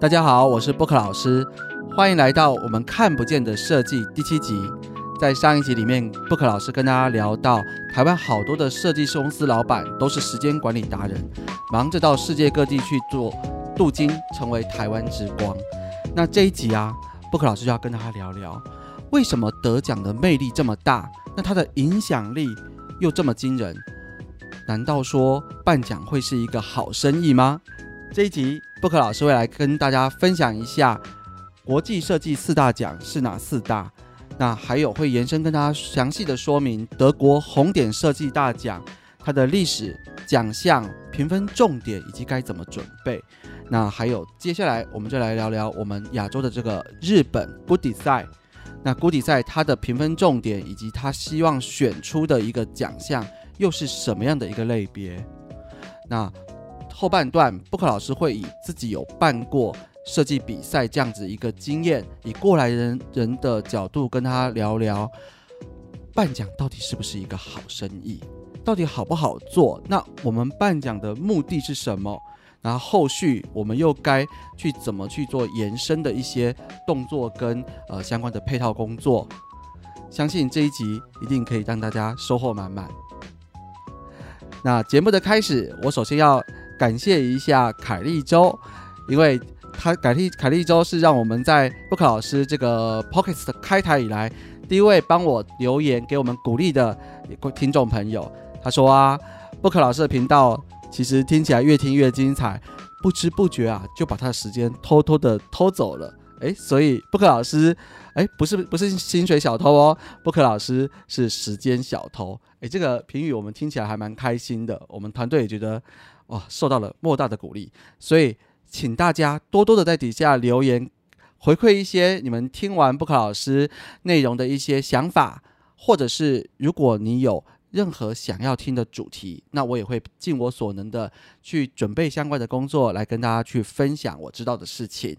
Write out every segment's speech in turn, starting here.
大家好，我是 Book 老师，欢迎来到我们看不见的设计第七集。在上一集里面，Book 老师跟大家聊到，台湾好多的设计师公司老板都是时间管理达人，忙着到世界各地去做镀金，成为台湾之光。那这一集啊，Book 老师就要跟大家聊聊，为什么得奖的魅力这么大？那它的影响力又这么惊人？难道说办奖会是一个好生意吗？这一集布克老师会来跟大家分享一下国际设计四大奖是哪四大，那还有会延伸跟大家详细的说明德国红点设计大奖它的历史、奖项、评分重点以及该怎么准备。那还有接下来我们就来聊聊我们亚洲的这个日本 Good Design，那 Good Design 它的评分重点以及他希望选出的一个奖项又是什么样的一个类别？那后半段，布克老师会以自己有办过设计比赛这样子一个经验，以过来人人的角度跟他聊聊，办奖到底是不是一个好生意，到底好不好做？那我们办奖的目的是什么？然后后续我们又该去怎么去做延伸的一些动作跟呃相关的配套工作？相信这一集一定可以让大家收获满满。那节目的开始，我首先要。感谢一下凯利周，因为他凯利凯利周是让我们在布克老师这个 Pockets 开台以来第一位帮我留言给我们鼓励的听众朋友。他说啊，布克老师的频道其实听起来越听越精彩，不知不觉啊就把他的时间偷偷的偷走了。诶，所以布克老师，诶，不是不是薪水小偷哦，布克老师是时间小偷。诶，这个评语我们听起来还蛮开心的，我们团队也觉得。哇，受到了莫大的鼓励，所以请大家多多的在底下留言回馈一些你们听完布克老师内容的一些想法，或者是如果你有任何想要听的主题，那我也会尽我所能的去准备相关的工作来跟大家去分享我知道的事情。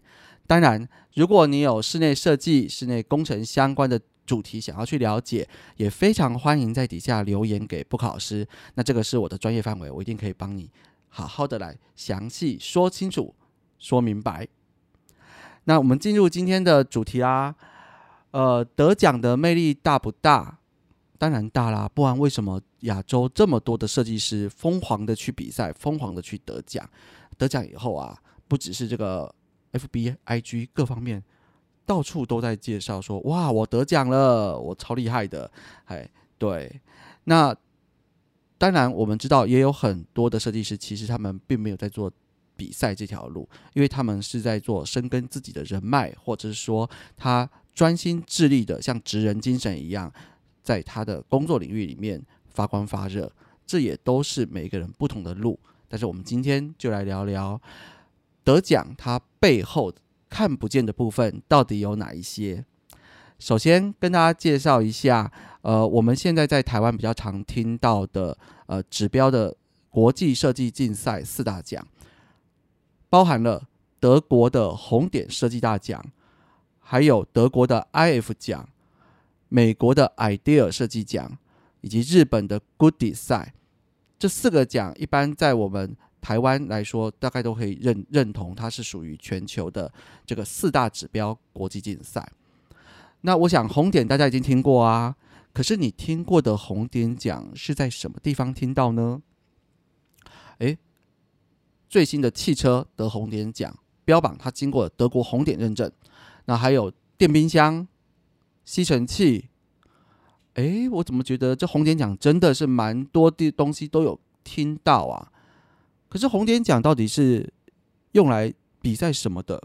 当然，如果你有室内设计、室内工程相关的主题想要去了解，也非常欢迎在底下留言给布克老师。那这个是我的专业范围，我一定可以帮你。好好的来详细说清楚、说明白。那我们进入今天的主题啦。呃，得奖的魅力大不大？当然大啦，不然为什么亚洲这么多的设计师疯狂的去比赛、疯狂的去得奖？得奖以后啊，不只是这个 F B I G 各方面到处都在介绍说：“哇，我得奖了，我超厉害的。”哎，对，那。当然，我们知道也有很多的设计师，其实他们并没有在做比赛这条路，因为他们是在做深耕自己的人脉，或者是说他专心致力的像职人精神一样，在他的工作领域里面发光发热。这也都是每个人不同的路。但是我们今天就来聊聊得奖，它背后看不见的部分到底有哪一些。首先跟大家介绍一下。呃，我们现在在台湾比较常听到的呃指标的国际设计竞赛四大奖，包含了德国的红点设计大奖，还有德国的 IF 奖，美国的 Idea 设计奖，以及日本的 Good Design。这四个奖一般在我们台湾来说，大概都可以认认同它是属于全球的这个四大指标国际竞赛。那我想红点大家已经听过啊。可是你听过的红点奖是在什么地方听到呢？诶，最新的汽车得红点奖，标榜它经过德国红点认证。那还有电冰箱、吸尘器。诶，我怎么觉得这红点奖真的是蛮多的东西都有听到啊？可是红点奖到底是用来比赛什么的？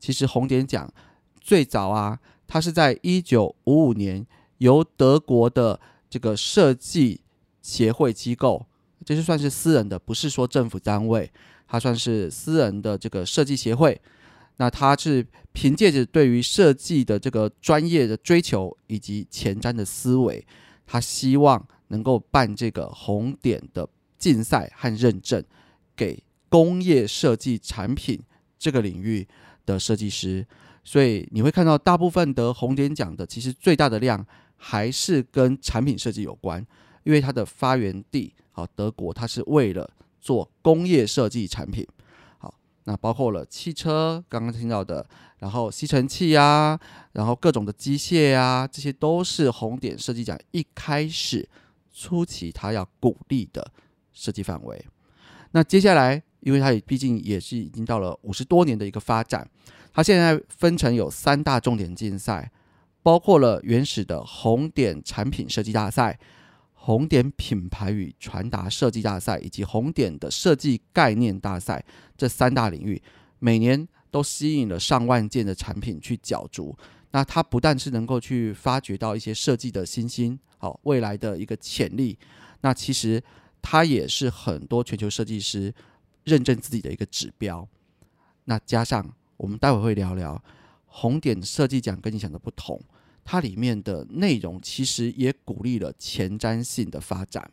其实红点奖最早啊，它是在一九五五年。由德国的这个设计协会机构，这是算是私人的，不是说政府单位，它算是私人的这个设计协会。那它是凭借着对于设计的这个专业的追求以及前瞻的思维，他希望能够办这个红点的竞赛和认证，给工业设计产品这个领域的设计师。所以你会看到大部分得红点奖的，其实最大的量。还是跟产品设计有关，因为它的发源地好德国，它是为了做工业设计产品。好，那包括了汽车，刚刚听到的，然后吸尘器啊，然后各种的机械啊，这些都是红点设计奖一开始初期它要鼓励的设计范围。那接下来，因为它也毕竟也是已经到了五十多年的一个发展，它现在分成有三大重点竞赛，包括了原始的红点产品设计大赛。红点品牌与传达设计大赛以及红点的设计概念大赛这三大领域，每年都吸引了上万件的产品去角逐。那它不但是能够去发掘到一些设计的新星，好未来的一个潜力，那其实它也是很多全球设计师认证自己的一个指标。那加上我们待会会聊聊红点设计奖跟你想的不同。它里面的内容其实也鼓励了前瞻性的发展。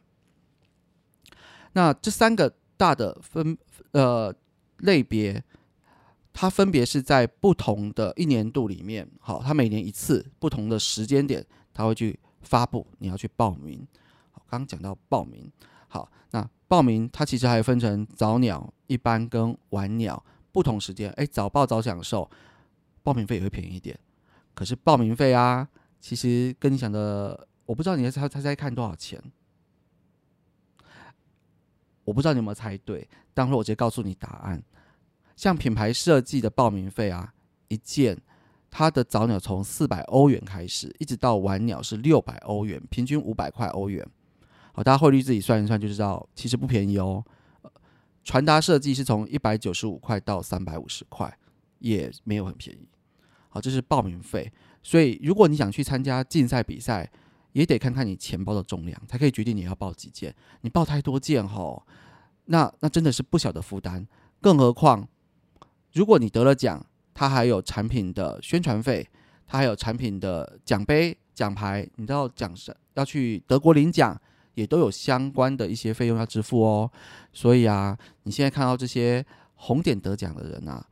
那这三个大的分呃类别，它分别是在不同的一年度里面，好，它每年一次不同的时间点，它会去发布，你要去报名。好，刚刚讲到报名，好，那报名它其实还分成早鸟、一般跟晚鸟不同时间，哎，早报早享受，报名费也会便宜一点。可是报名费啊，其实跟你想的，我不知道你猜猜猜看多少钱。我不知道你有没有猜对，待会我直接告诉你答案。像品牌设计的报名费啊，一件它的早鸟从四百欧元开始，一直到晚鸟是六百欧元，平均五百块欧元。好，大家汇率自己算一算就知道，其实不便宜哦。传达设计是从一百九十五块到三百五十块，也没有很便宜。好，这是报名费，所以如果你想去参加竞赛比赛，也得看看你钱包的重量，才可以决定你要报几件。你报太多件吼，那那真的是不小的负担。更何况，如果你得了奖，它还有产品的宣传费，它还有产品的奖杯、奖牌，你都要奖是要去德国领奖，也都有相关的一些费用要支付哦。所以啊，你现在看到这些红点得奖的人啊。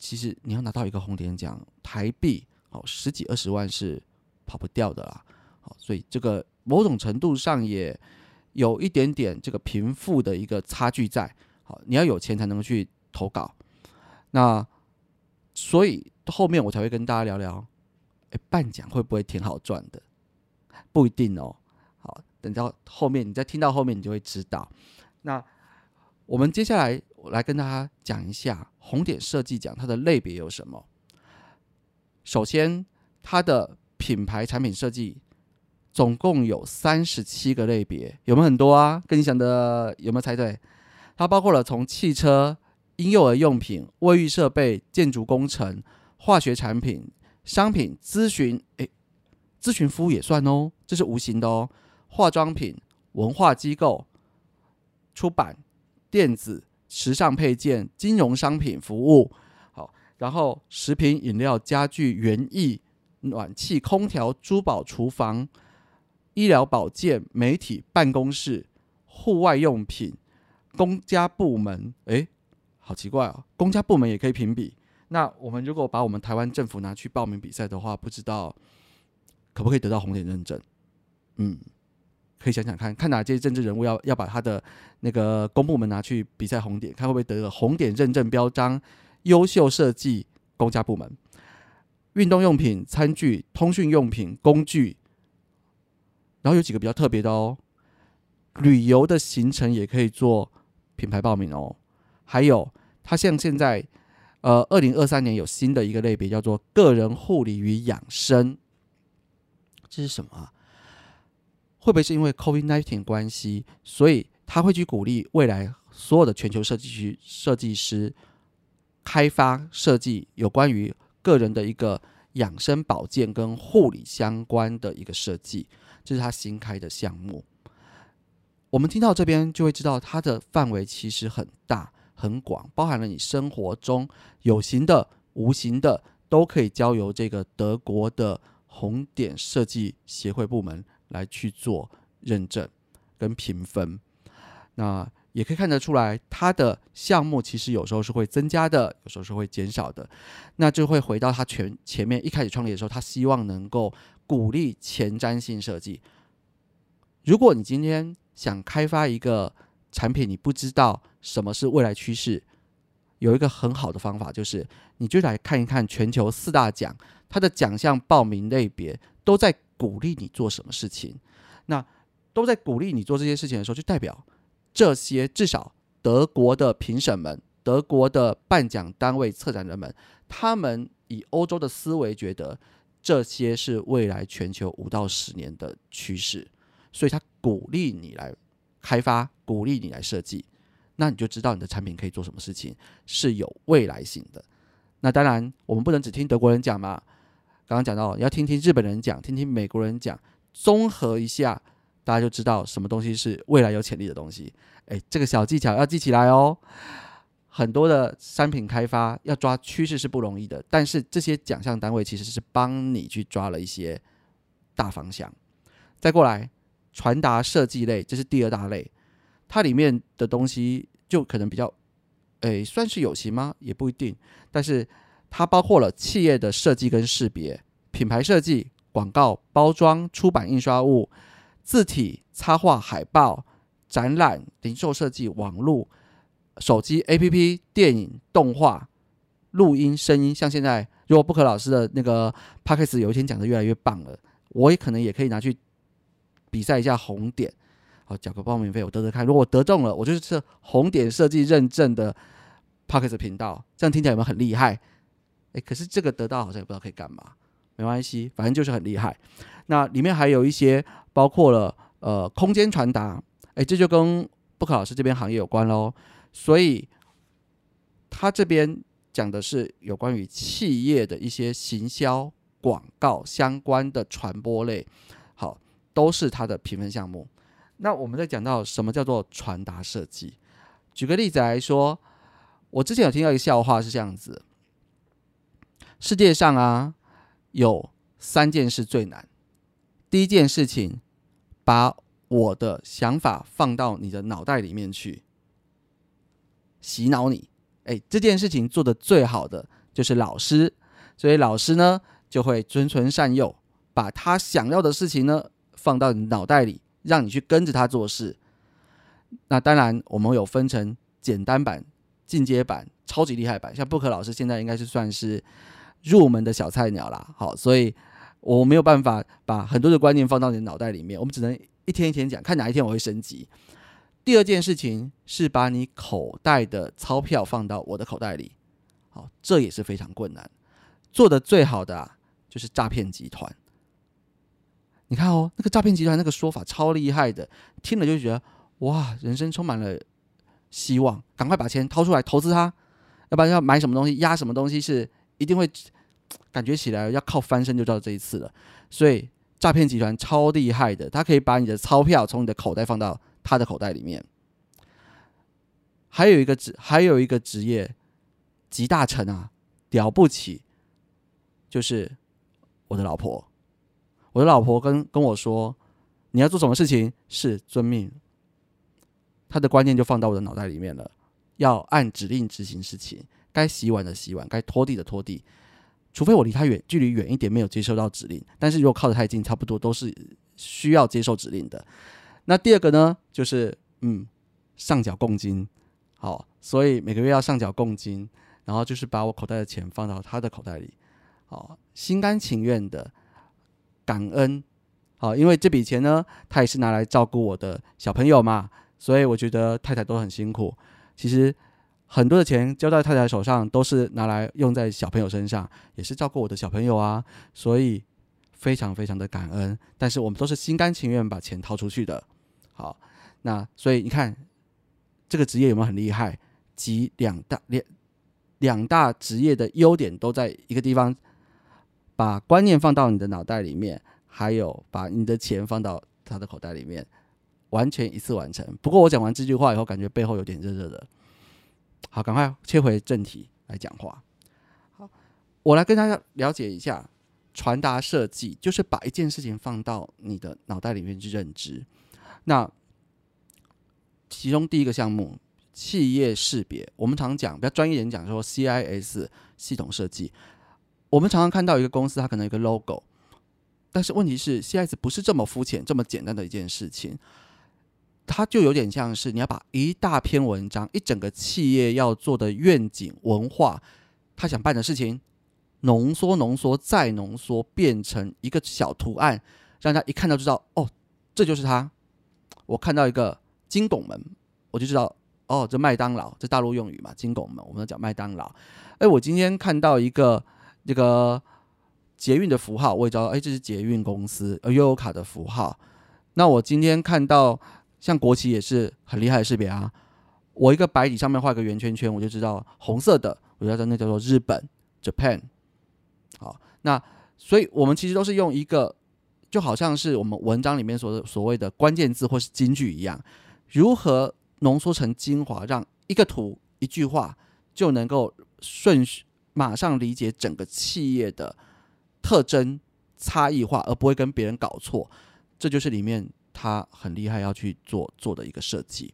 其实你要拿到一个红点奖，台币好十几二十万是跑不掉的啦。好，所以这个某种程度上也有一点点这个贫富的一个差距在。好，你要有钱才能去投稿。那所以后面我才会跟大家聊聊，哎，半奖会不会挺好赚的？不一定哦。好，等到后面你再听到后面，你就会知道。那我们接下来。我来跟大家讲一下红点设计奖它的类别有什么。首先，它的品牌产品设计总共有三十七个类别，有没有很多啊？跟你想的有没有猜对？它包括了从汽车、婴幼儿用品、卫浴设备、建筑工程、化学产品、商品咨询，诶，咨询服务也算哦，这是无形的哦。化妆品、文化机构、出版、电子。时尚配件、金融商品服务，好，然后食品饮料、家具、园艺、暖气、空调、珠宝、厨房、医疗保健、媒体、办公室、户外用品、公家部门，诶，好奇怪哦，公家部门也可以评比。那我们如果把我们台湾政府拿去报名比赛的话，不知道可不可以得到红点认证？嗯。可以想想看看哪些政治人物要要把他的那个公部门拿去比赛红点，看会不会得个红点认证标章？优秀设计公家部门，运动用品、餐具、通讯用品、工具，然后有几个比较特别的哦，旅游的行程也可以做品牌报名哦。还有，它像现在呃，二零二三年有新的一个类别叫做个人护理与养生，这是什么啊？会不会是因为 COVID-19 关系，所以他会去鼓励未来所有的全球设计师设计师开发设计有关于个人的一个养生保健跟护理相关的一个设计，这是他新开的项目。我们听到这边就会知道，它的范围其实很大很广，包含了你生活中有形的、无形的，都可以交由这个德国的红点设计协会部门。来去做认证跟评分，那也可以看得出来，它的项目其实有时候是会增加的，有时候是会减少的。那就会回到他全前面一开始创立的时候，他希望能够鼓励前瞻性设计。如果你今天想开发一个产品，你不知道什么是未来趋势，有一个很好的方法，就是你就来看一看全球四大奖，它的奖项报名类别都在鼓励你做什么事情。那都在鼓励你做这些事情的时候，就代表这些至少德国的评审们、德国的颁奖单位、策展人们，他们以欧洲的思维觉得这些是未来全球五到十年的趋势，所以他鼓励你来开发，鼓励你来设计。那你就知道你的产品可以做什么事情是有未来性的。那当然，我们不能只听德国人讲嘛。刚刚讲到要听听日本人讲，听听美国人讲，综合一下，大家就知道什么东西是未来有潜力的东西。诶，这个小技巧要记起来哦。很多的商品开发要抓趋势是不容易的，但是这些奖项单位其实是帮你去抓了一些大方向。再过来，传达设计类，这是第二大类。它里面的东西就可能比较，诶，算是有形吗？也不一定。但是它包括了企业的设计跟识别、品牌设计、广告包装、出版印刷物、字体、插画、海报、展览、零售设计、网络、手机 APP、电影、动画、录音、声音。像现在，如果不可老师的那个 p a c k a g e 有一天讲的越来越棒了，我也可能也可以拿去比赛一下红点。哦，缴个报名费，我得得看。如果我得中了，我就是红点设计认证的 p o c k e t 频道，这样听起来有没有很厉害？诶，可是这个得到好像也不知道可以干嘛。没关系，反正就是很厉害。那里面还有一些包括了呃空间传达，诶，这就跟布克老师这边行业有关喽。所以他这边讲的是有关于企业的一些行销广告相关的传播类，好，都是他的评分项目。那我们在讲到什么叫做传达设计？举个例子来说，我之前有听到一个笑话是这样子：世界上啊有三件事最难。第一件事情，把我的想法放到你的脑袋里面去，洗脑你。哎，这件事情做的最好的就是老师，所以老师呢就会循循善诱，把他想要的事情呢放到你脑袋里。让你去跟着他做事，那当然我们有分成简单版、进阶版、超级厉害版。像布克老师现在应该是算是入门的小菜鸟啦。好，所以我没有办法把很多的观念放到你的脑袋里面，我们只能一天一天讲，看哪一天我会升级。第二件事情是把你口袋的钞票放到我的口袋里，好，这也是非常困难。做的最好的啊，就是诈骗集团。你看哦，那个诈骗集团那个说法超厉害的，听了就觉得哇，人生充满了希望，赶快把钱掏出来投资它，要不然要买什么东西压什么东西是一定会感觉起来要靠翻身就到这一次了。所以诈骗集团超厉害的，他可以把你的钞票从你的口袋放到他的口袋里面。还有一个职，还有一个职业集大成啊，了不起，就是我的老婆。我的老婆跟跟我说：“你要做什么事情是遵命。”他的观念就放到我的脑袋里面了，要按指令执行事情。该洗碗的洗碗，该拖地的拖地。除非我离他远，距离远一点，没有接收到指令。但是如果靠得太近，差不多都是需要接受指令的。那第二个呢，就是嗯，上缴共金。好，所以每个月要上缴共金，然后就是把我口袋的钱放到他的口袋里。好，心甘情愿的。感恩，好，因为这笔钱呢，他也是拿来照顾我的小朋友嘛，所以我觉得太太都很辛苦。其实很多的钱交在太太手上，都是拿来用在小朋友身上，也是照顾我的小朋友啊，所以非常非常的感恩。但是我们都是心甘情愿把钱掏出去的。好，那所以你看这个职业有没有很厉害？集两大两两大职业的优点都在一个地方。把观念放到你的脑袋里面，还有把你的钱放到他的口袋里面，完全一次完成。不过我讲完这句话以后，感觉背后有点热热的。好，赶快切回正题来讲话。好，我来跟大家了解一下传达设计，就是把一件事情放到你的脑袋里面去认知。那其中第一个项目，企业识别，我们常讲比较专业人讲说 CIS 系统设计。我们常常看到一个公司，它可能有个 logo，但是问题是，CIS 不是这么肤浅、这么简单的一件事情。它就有点像是你要把一大篇文章、一整个企业要做的愿景、文化，他想办的事情，浓缩、浓缩再浓缩，变成一个小图案，让他一看到就知道，哦，这就是他。我看到一个金拱门，我就知道，哦，这麦当劳，这大陆用语嘛，金拱门，我们讲麦当劳。哎，我今天看到一个这个捷运的符号，我也知道，哎，这是捷运公司呃悠游卡的符号。那我今天看到像国旗也是很厉害的识别啊，我一个白底上面画个圆圈圈，我就知道红色的，我就知道那叫做日本 Japan。好，那所以我们其实都是用一个，就好像是我们文章里面所所谓的关键字或是金句一样，如何浓缩成精华，让一个图一句话就能够。顺序马上理解整个企业的特征差异化，而不会跟别人搞错，这就是里面他很厉害要去做做的一个设计。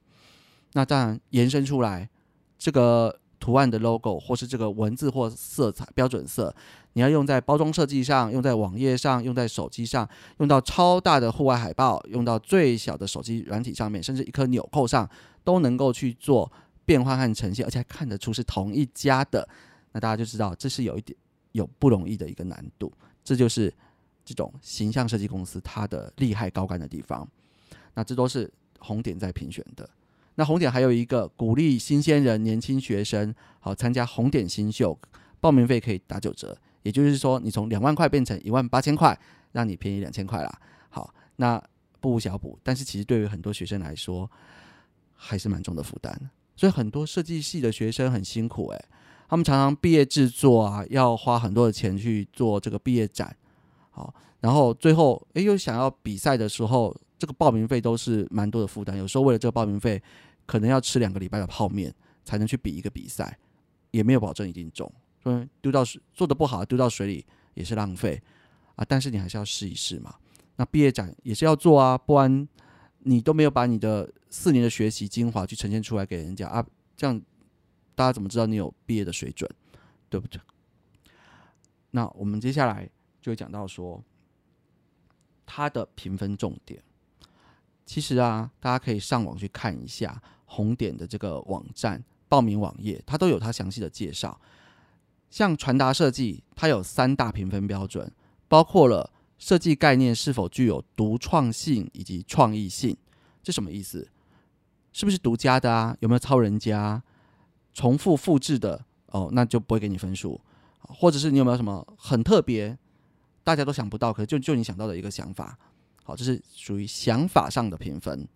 那当然延伸出来，这个图案的 logo 或是这个文字或色彩标准色，你要用在包装设计上，用在网页上，用在手机上，用到超大的户外海报，用到最小的手机软体上面，甚至一颗纽扣上，都能够去做。变化和呈现，而且还看得出是同一家的，那大家就知道这是有一点有不容易的一个难度。这就是这种形象设计公司它的厉害高干的地方。那这都是红点在评选的。那红点还有一个鼓励新鲜人、年轻学生好参加红点新秀，报名费可以打九折，也就是说你从两万块变成一万八千块，让你便宜两千块啦。好，那不无小补，但是其实对于很多学生来说，还是蛮重的负担。所以很多设计系的学生很辛苦诶，他们常常毕业制作啊，要花很多的钱去做这个毕业展，好，然后最后哎又想要比赛的时候，这个报名费都是蛮多的负担。有时候为了这个报名费，可能要吃两个礼拜的泡面才能去比一个比赛，也没有保证一定中，所以丢到水做的不好丢到水里也是浪费啊。但是你还是要试一试嘛。那毕业展也是要做啊，不然。你都没有把你的四年的学习精华去呈现出来给人家啊，这样大家怎么知道你有毕业的水准，对不对？那我们接下来就会讲到说，它的评分重点。其实啊，大家可以上网去看一下红点的这个网站报名网页，它都有它详细的介绍。像传达设计，它有三大评分标准，包括了。设计概念是否具有独创性以及创意性？这什么意思？是不是独家的啊？有没有抄人家？重复复制的哦，那就不会给你分数。或者是你有没有什么很特别，大家都想不到，可是就就你想到的一个想法？好，这是属于想法上的评分。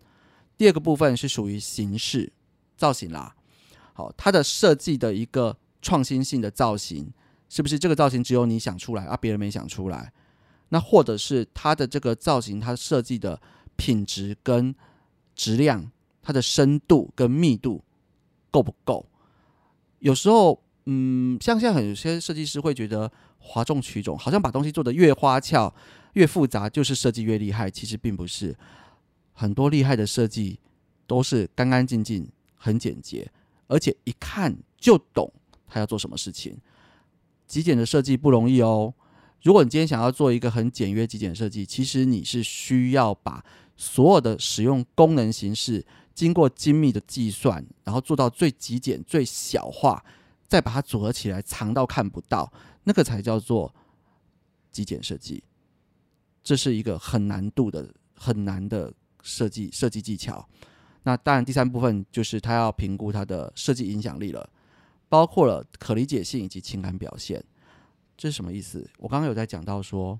第二个部分是属于形式造型啦。好，它的设计的一个创新性的造型，是不是这个造型只有你想出来啊？别人没想出来？那或者是它的这个造型，它设计的品质跟质量，它的深度跟密度够不够？有时候，嗯，像现在有些设计师会觉得哗众取宠，好像把东西做得越花俏、越复杂，就是设计越厉害。其实并不是，很多厉害的设计都是干干净净、很简洁，而且一看就懂他要做什么事情。极简的设计不容易哦。如果你今天想要做一个很简约极简设计，其实你是需要把所有的使用功能形式经过精密的计算，然后做到最极简、最小化，再把它组合起来，藏到看不到，那个才叫做极简设计。这是一个很难度的、很难的设计设计技巧。那当然，第三部分就是他要评估它的设计影响力了，包括了可理解性以及情感表现。这是什么意思？我刚刚有在讲到说，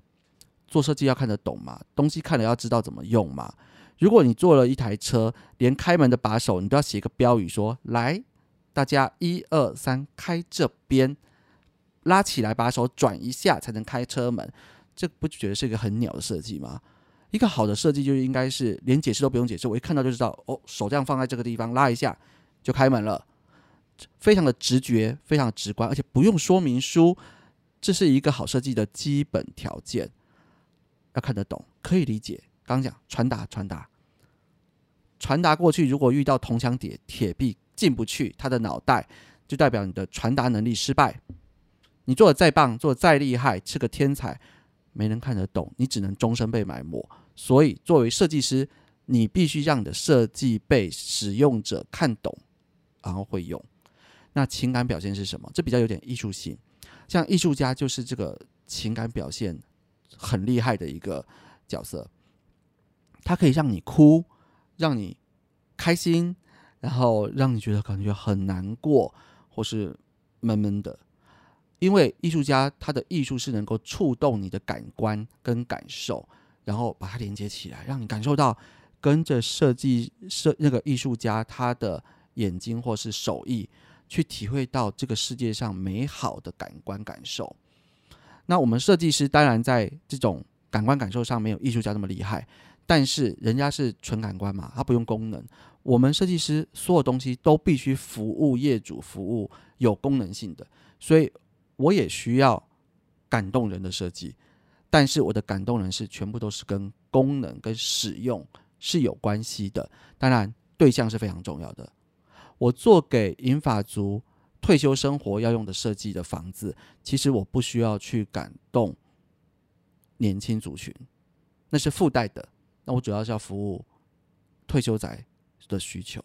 做设计要看得懂嘛，东西看了要知道怎么用嘛。如果你做了一台车，连开门的把手你都要写一个标语说：“来，大家一二三，开这边，拉起来把手转一下才能开车门。”这不觉得是一个很鸟的设计吗？一个好的设计就应该是连解释都不用解释，我一看到就知道哦，手这样放在这个地方，拉一下就开门了，非常的直觉，非常直观，而且不用说明书。这是一个好设计的基本条件，要看得懂，可以理解。刚讲传达，传达，传达过去。如果遇到铜墙铁铁壁进不去，他的脑袋就代表你的传达能力失败。你做的再棒，做的再厉害，是个天才，没人看得懂，你只能终身被埋没。所以，作为设计师，你必须让你的设计被使用者看懂，然后会用。那情感表现是什么？这比较有点艺术性，像艺术家就是这个情感表现很厉害的一个角色，他可以让你哭，让你开心，然后让你觉得感觉很难过，或是闷闷的。因为艺术家他的艺术是能够触动你的感官跟感受，然后把它连接起来，让你感受到跟着设计设那个艺术家他的眼睛或是手艺。去体会到这个世界上美好的感官感受。那我们设计师当然在这种感官感受上没有艺术家那么厉害，但是人家是纯感官嘛，他不用功能。我们设计师所有东西都必须服务业主，服务有功能性的，所以我也需要感动人的设计。但是我的感动人是全部都是跟功能跟使用是有关系的，当然对象是非常重要的。我做给银发族退休生活要用的设计的房子，其实我不需要去感动年轻族群，那是附带的。那我主要是要服务退休仔的需求，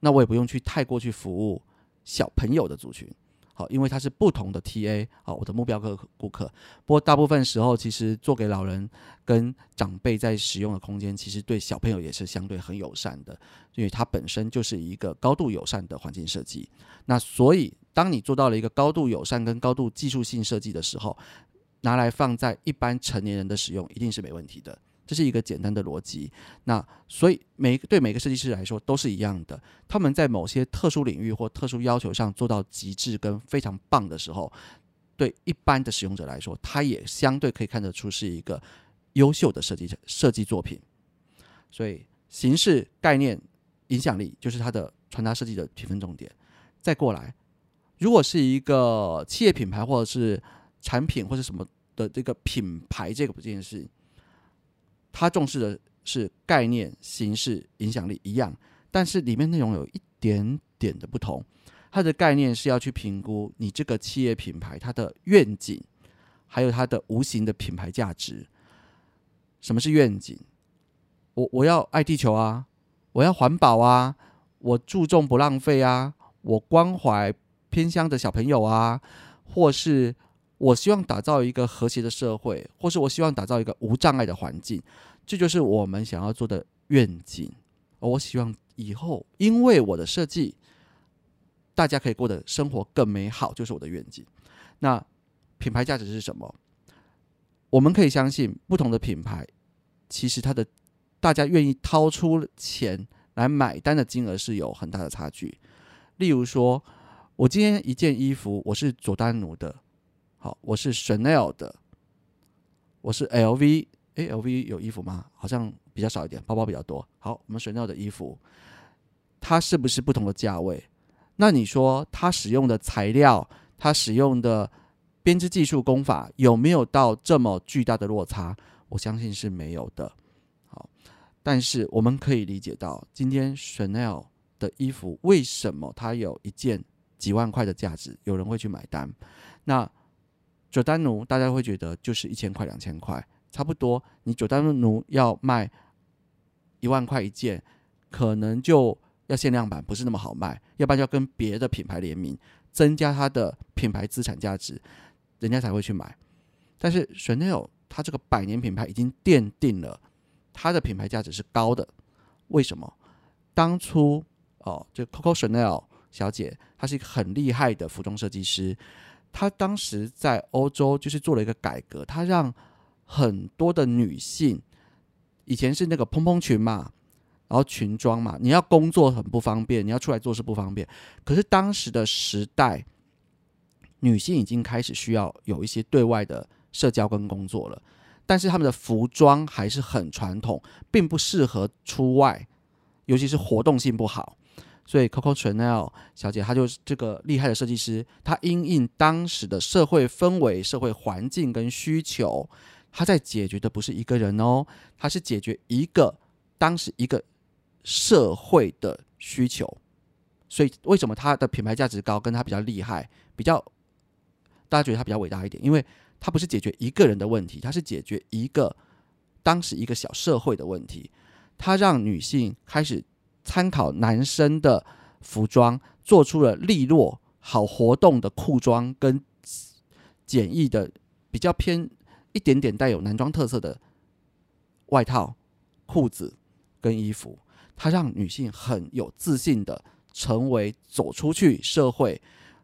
那我也不用去太过去服务小朋友的族群。好，因为它是不同的 TA，好，我的目标客顾客。不过大部分时候，其实做给老人跟长辈在使用的空间，其实对小朋友也是相对很友善的，因为它本身就是一个高度友善的环境设计。那所以，当你做到了一个高度友善跟高度技术性设计的时候，拿来放在一般成年人的使用，一定是没问题的。这是一个简单的逻辑，那所以每对每个设计师来说都是一样的。他们在某些特殊领域或特殊要求上做到极致跟非常棒的时候，对一般的使用者来说，他也相对可以看得出是一个优秀的设计设计作品。所以形式、概念、影响力就是它的传达设计的评分重点。再过来，如果是一个企业品牌或者是产品或者什么的这个品牌这个这件事。他重视的是概念、形式、影响力一样，但是里面内容有一点点的不同。它的概念是要去评估你这个企业品牌它的愿景，还有它的无形的品牌价值。什么是愿景？我我要爱地球啊，我要环保啊，我注重不浪费啊，我关怀偏乡的小朋友啊，或是。我希望打造一个和谐的社会，或是我希望打造一个无障碍的环境，这就是我们想要做的愿景。而我希望以后因为我的设计，大家可以过得生活更美好，就是我的愿景。那品牌价值是什么？我们可以相信，不同的品牌其实它的大家愿意掏出钱来买单的金额是有很大的差距。例如说，我今天一件衣服，我是佐丹奴的。好，我是 Chanel 的，我是 LV，哎，LV 有衣服吗？好像比较少一点，包包比较多。好，我们 Chanel 的衣服，它是不是不同的价位？那你说它使用的材料，它使用的编织技术工法有没有到这么巨大的落差？我相信是没有的。好，但是我们可以理解到，今天 Chanel 的衣服为什么它有一件几万块的价值，有人会去买单？那九丹奴，大家会觉得就是一千块、两千块，差不多。你九丹奴要卖一万块一件，可能就要限量版，不是那么好卖。要不然就要跟别的品牌联名，增加它的品牌资产价值，人家才会去买。但是 Chanel 它这个百年品牌已经奠定了它的品牌价值是高的。为什么？当初哦，就 Coco Chanel 小姐，她是一个很厉害的服装设计师。他当时在欧洲就是做了一个改革，他让很多的女性，以前是那个蓬蓬裙嘛，然后裙装嘛，你要工作很不方便，你要出来做事不方便。可是当时的时代，女性已经开始需要有一些对外的社交跟工作了，但是他们的服装还是很传统，并不适合出外，尤其是活动性不好。所以，Coco Chanel 小姐她就是这个厉害的设计师，她因应当时的社会氛围、社会环境跟需求，她在解决的不是一个人哦，她是解决一个当时一个社会的需求。所以，为什么她的品牌价值高，跟她比较厉害，比较大家觉得她比较伟大一点？因为她不是解决一个人的问题，她是解决一个当时一个小社会的问题。它让女性开始参考男生的服装，做出了利落、好活动的裤装跟简易的、比较偏一点点带有男装特色的外套、裤子跟衣服。它让女性很有自信的成为走出去社会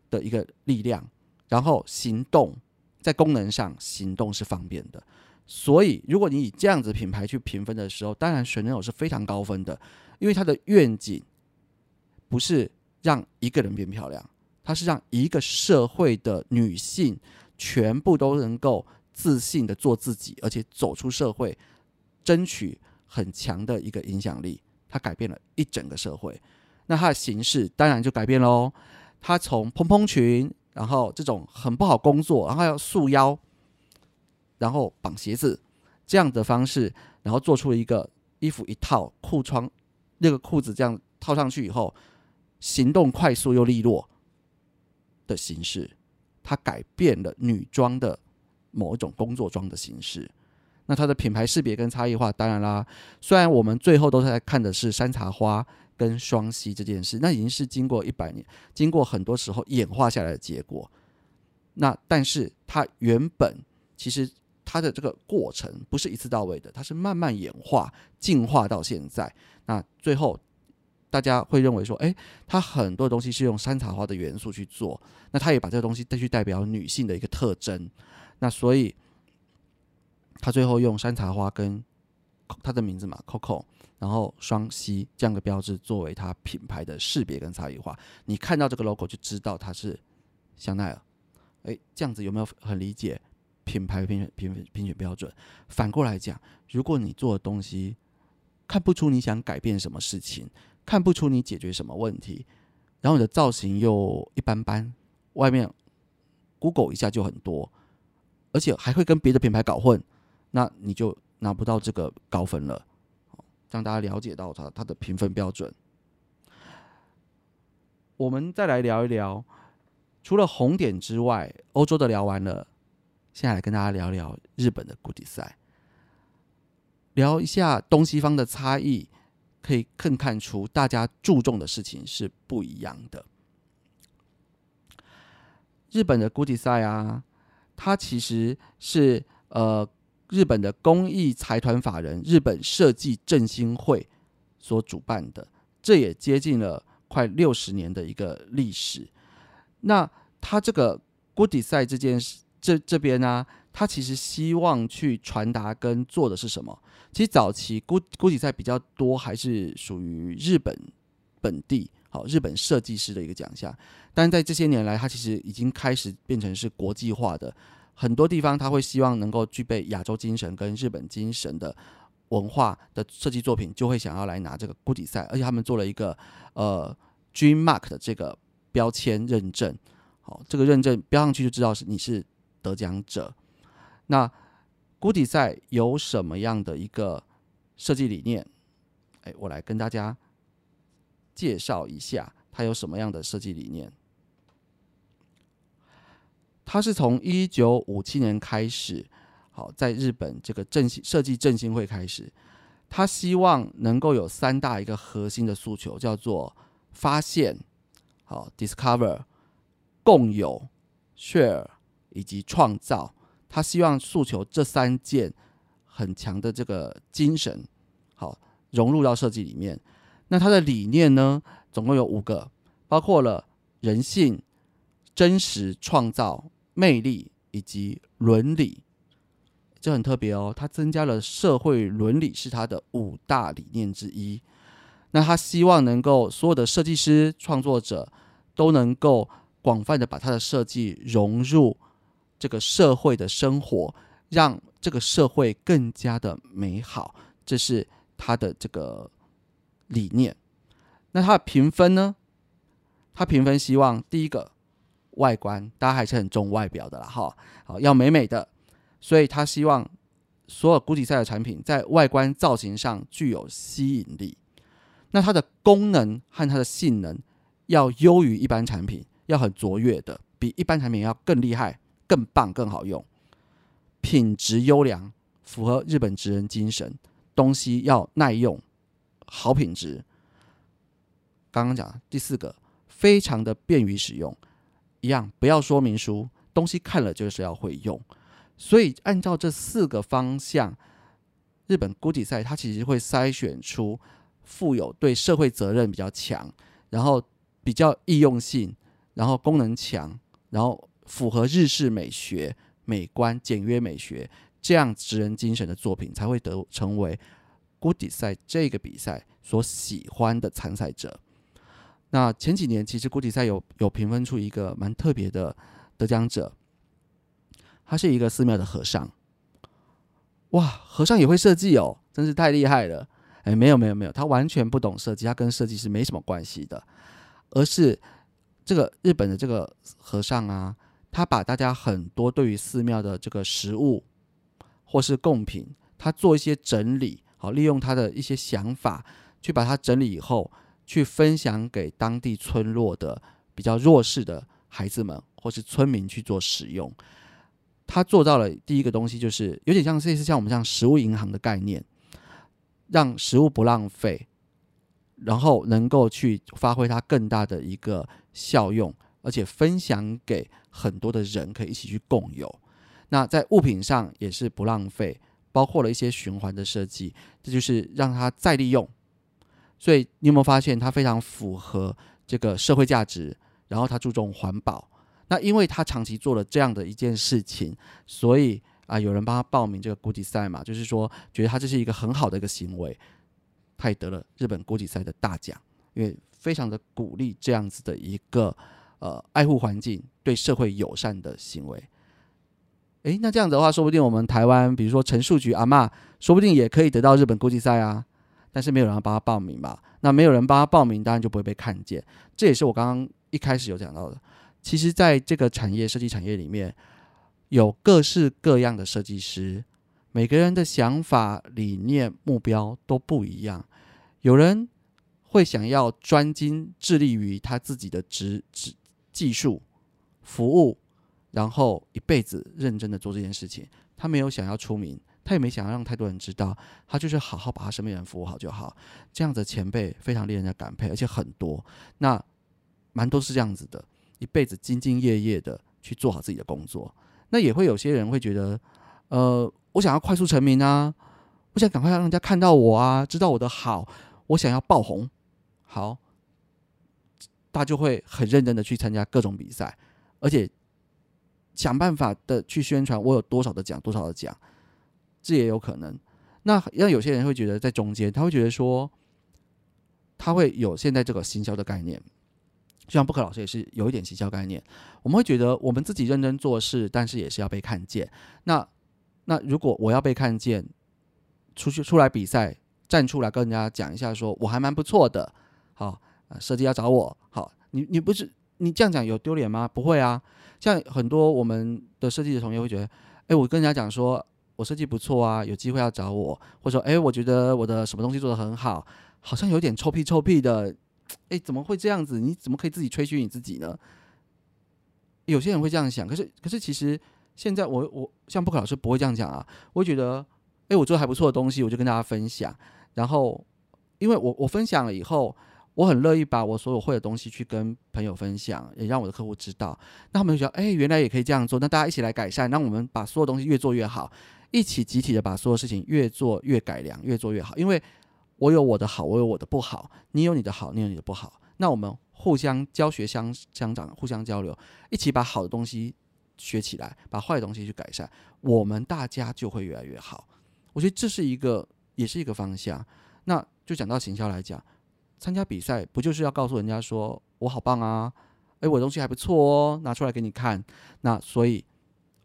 的一个力量，然后行动在功能上行动是方便的。所以，如果你以这样子品牌去评分的时候，当然选人偶是非常高分的，因为他的愿景不是让一个人变漂亮，他是让一个社会的女性全部都能够自信的做自己，而且走出社会，争取很强的一个影响力。他改变了一整个社会，那他的形式当然就改变喽。他从蓬蓬裙，然后这种很不好工作，然后要束腰，然后绑鞋子这样的方式，然后做出了一个衣服一套裤穿，那个裤子这样套上去以后，行动快速又利落的形式，它改变了女装的某一种工作装的形式。那它的品牌识别跟差异化，当然啦。虽然我们最后都是在看的是山茶花跟双溪这件事，那已经是经过一百年，经过很多时候演化下来的结果。那但是它原本其实它的这个过程不是一次到位的，它是慢慢演化进化到现在。那最后大家会认为说，哎，它很多东西是用山茶花的元素去做，那它也把这个东西再去代表女性的一个特征。那所以。他最后用山茶花跟他的名字嘛，Coco，然后双 C 这样的标志作为它品牌的识别跟差异化。你看到这个 logo 就知道它是香奈儿。哎，这样子有没有很理解品牌评选评评选标准？反过来讲，如果你做的东西看不出你想改变什么事情，看不出你解决什么问题，然后你的造型又一般般，外面 Google 一下就很多，而且还会跟别的品牌搞混。那你就拿不到这个高分了，让大家了解到它它的评分标准。我们再来聊一聊，除了红点之外，欧洲的聊完了，现在来跟大家聊聊日本的古迪赛，聊一下东西方的差异，可以更看出大家注重的事情是不一样的。日本的古迪赛啊，它其实是呃。日本的公益财团法人日本设计振兴会所主办的，这也接近了快六十年的一个历史。那他这个古迪赛这件事，这这边呢，他其实希望去传达跟做的是什么？其实早期 Good Goody 赛比较多，还是属于日本本地好日本设计师的一个奖项，但在这些年来，它其实已经开始变成是国际化的。很多地方他会希望能够具备亚洲精神跟日本精神的文化的设计作品，就会想要来拿这个估计赛，而且他们做了一个呃 Dream Mark 的这个标签认证，好，这个认证标上去就知道是你是得奖者。那 Goody 赛有什么样的一个设计理念？哎，我来跟大家介绍一下，它有什么样的设计理念。他是从一九五七年开始，好，在日本这个振兴设计振兴会开始，他希望能够有三大一个核心的诉求，叫做发现，好，discover，共有，share，以及创造。他希望诉求这三件很强的这个精神，好，融入到设计里面。那他的理念呢，总共有五个，包括了人性、真实、创造。魅力以及伦理，这很特别哦。它增加了社会伦理是它的五大理念之一。那他希望能够所有的设计师创作者都能够广泛的把他的设计融入这个社会的生活，让这个社会更加的美好。这是他的这个理念。那他的评分呢？他评分希望第一个。外观，大家还是很重外表的啦，哈，好要美美的，所以他希望所有古迪赛的产品在外观造型上具有吸引力。那它的功能和它的性能要优于一般产品，要很卓越的，比一般产品要更厉害、更棒、更好用。品质优良，符合日本职人精神，东西要耐用、好品质。刚刚讲第四个，非常的便于使用，一样不要说明书，东西看了就是要会用。所以按照这四个方向，日本估计赛它其实会筛选出富有对社会责任比较强，然后比较易用性，然后功能强，然后符合日式美学、美观、简约美学这样职人精神的作品，才会得成为估计赛这个比赛所喜欢的参赛者。那前几年其实估计赛有有评分出一个蛮特别的得奖者，他是一个寺庙的和尚。哇，和尚也会设计哦，真是太厉害了！哎，没有没有没有，他完全不懂设计，他跟设计师没什么关系的，而是这个日本的这个和尚啊，他把大家很多对于寺庙的这个食物或是贡品，他做一些整理，好，利用他的一些想法去把它整理以后。去分享给当地村落的比较弱势的孩子们，或是村民去做使用。他做到了第一个东西，就是有点像类似像我们这样食物银行的概念，让食物不浪费，然后能够去发挥它更大的一个效用，而且分享给很多的人可以一起去共有。那在物品上也是不浪费，包括了一些循环的设计，这就是让它再利用。所以你有没有发现，它非常符合这个社会价值，然后它注重环保。那因为他长期做了这样的一件事情，所以啊，有人帮他报名这个国际赛嘛，就是说觉得他这是一个很好的一个行为，他也得了日本国际赛的大奖，因为非常的鼓励这样子的一个呃爱护环境、对社会友善的行为。诶，那这样子的话，说不定我们台湾，比如说陈树菊阿妈，说不定也可以得到日本国际赛啊。但是没有人帮他报名吧？那没有人帮他报名，当然就不会被看见。这也是我刚刚一开始有讲到的。其实，在这个产业设计产业里面，有各式各样的设计师，每个人的想法、理念、目标都不一样。有人会想要专精致力于他自己的职职技术、服务，然后一辈子认真的做这件事情。他没有想要出名。他也没想要让太多人知道，他就是好好把他身边人服务好就好。这样的前辈非常令人家感佩，而且很多，那蛮多是这样子的，一辈子兢兢业业的去做好自己的工作。那也会有些人会觉得，呃，我想要快速成名啊，我想赶快让人家看到我啊，知道我的好，我想要爆红。好，他就会很认真的去参加各种比赛，而且想办法的去宣传我有多少的奖，多少的奖。这也有可能。那让有些人会觉得在中间，他会觉得说，他会有现在这个行销的概念，就像布克老师也是有一点行销概念。我们会觉得我们自己认真做事，但是也是要被看见。那那如果我要被看见，出去出来比赛，站出来跟人家讲一下，说我还蛮不错的。好，设计要找我。好，你你不是你这样讲有丢脸吗？不会啊。像很多我们的设计的同学会觉得，哎，我跟人家讲说。我设计不错啊，有机会要找我，或者说，哎，我觉得我的什么东西做的很好，好像有点臭屁臭屁的，哎，怎么会这样子？你怎么可以自己吹嘘你自己呢？有些人会这样想，可是，可是其实现在我我像布克老师不会这样讲啊，我会觉得，哎，我做的还不错的东西，我就跟大家分享，然后，因为我我分享了以后。我很乐意把我所有会的东西去跟朋友分享，也让我的客户知道。那他们就觉得，哎，原来也可以这样做。那大家一起来改善，让我们把所有东西越做越好，一起集体的把所有事情越做越改良，越做越好。因为我有我的好，我有我的不好，你有你的好，你有你的不好。那我们互相教学相相长，互相交流，一起把好的东西学起来，把坏的东西去改善，我们大家就会越来越好。我觉得这是一个，也是一个方向。那就讲到行销来讲。参加比赛不就是要告诉人家说我好棒啊？诶，我东西还不错哦，拿出来给你看。那所以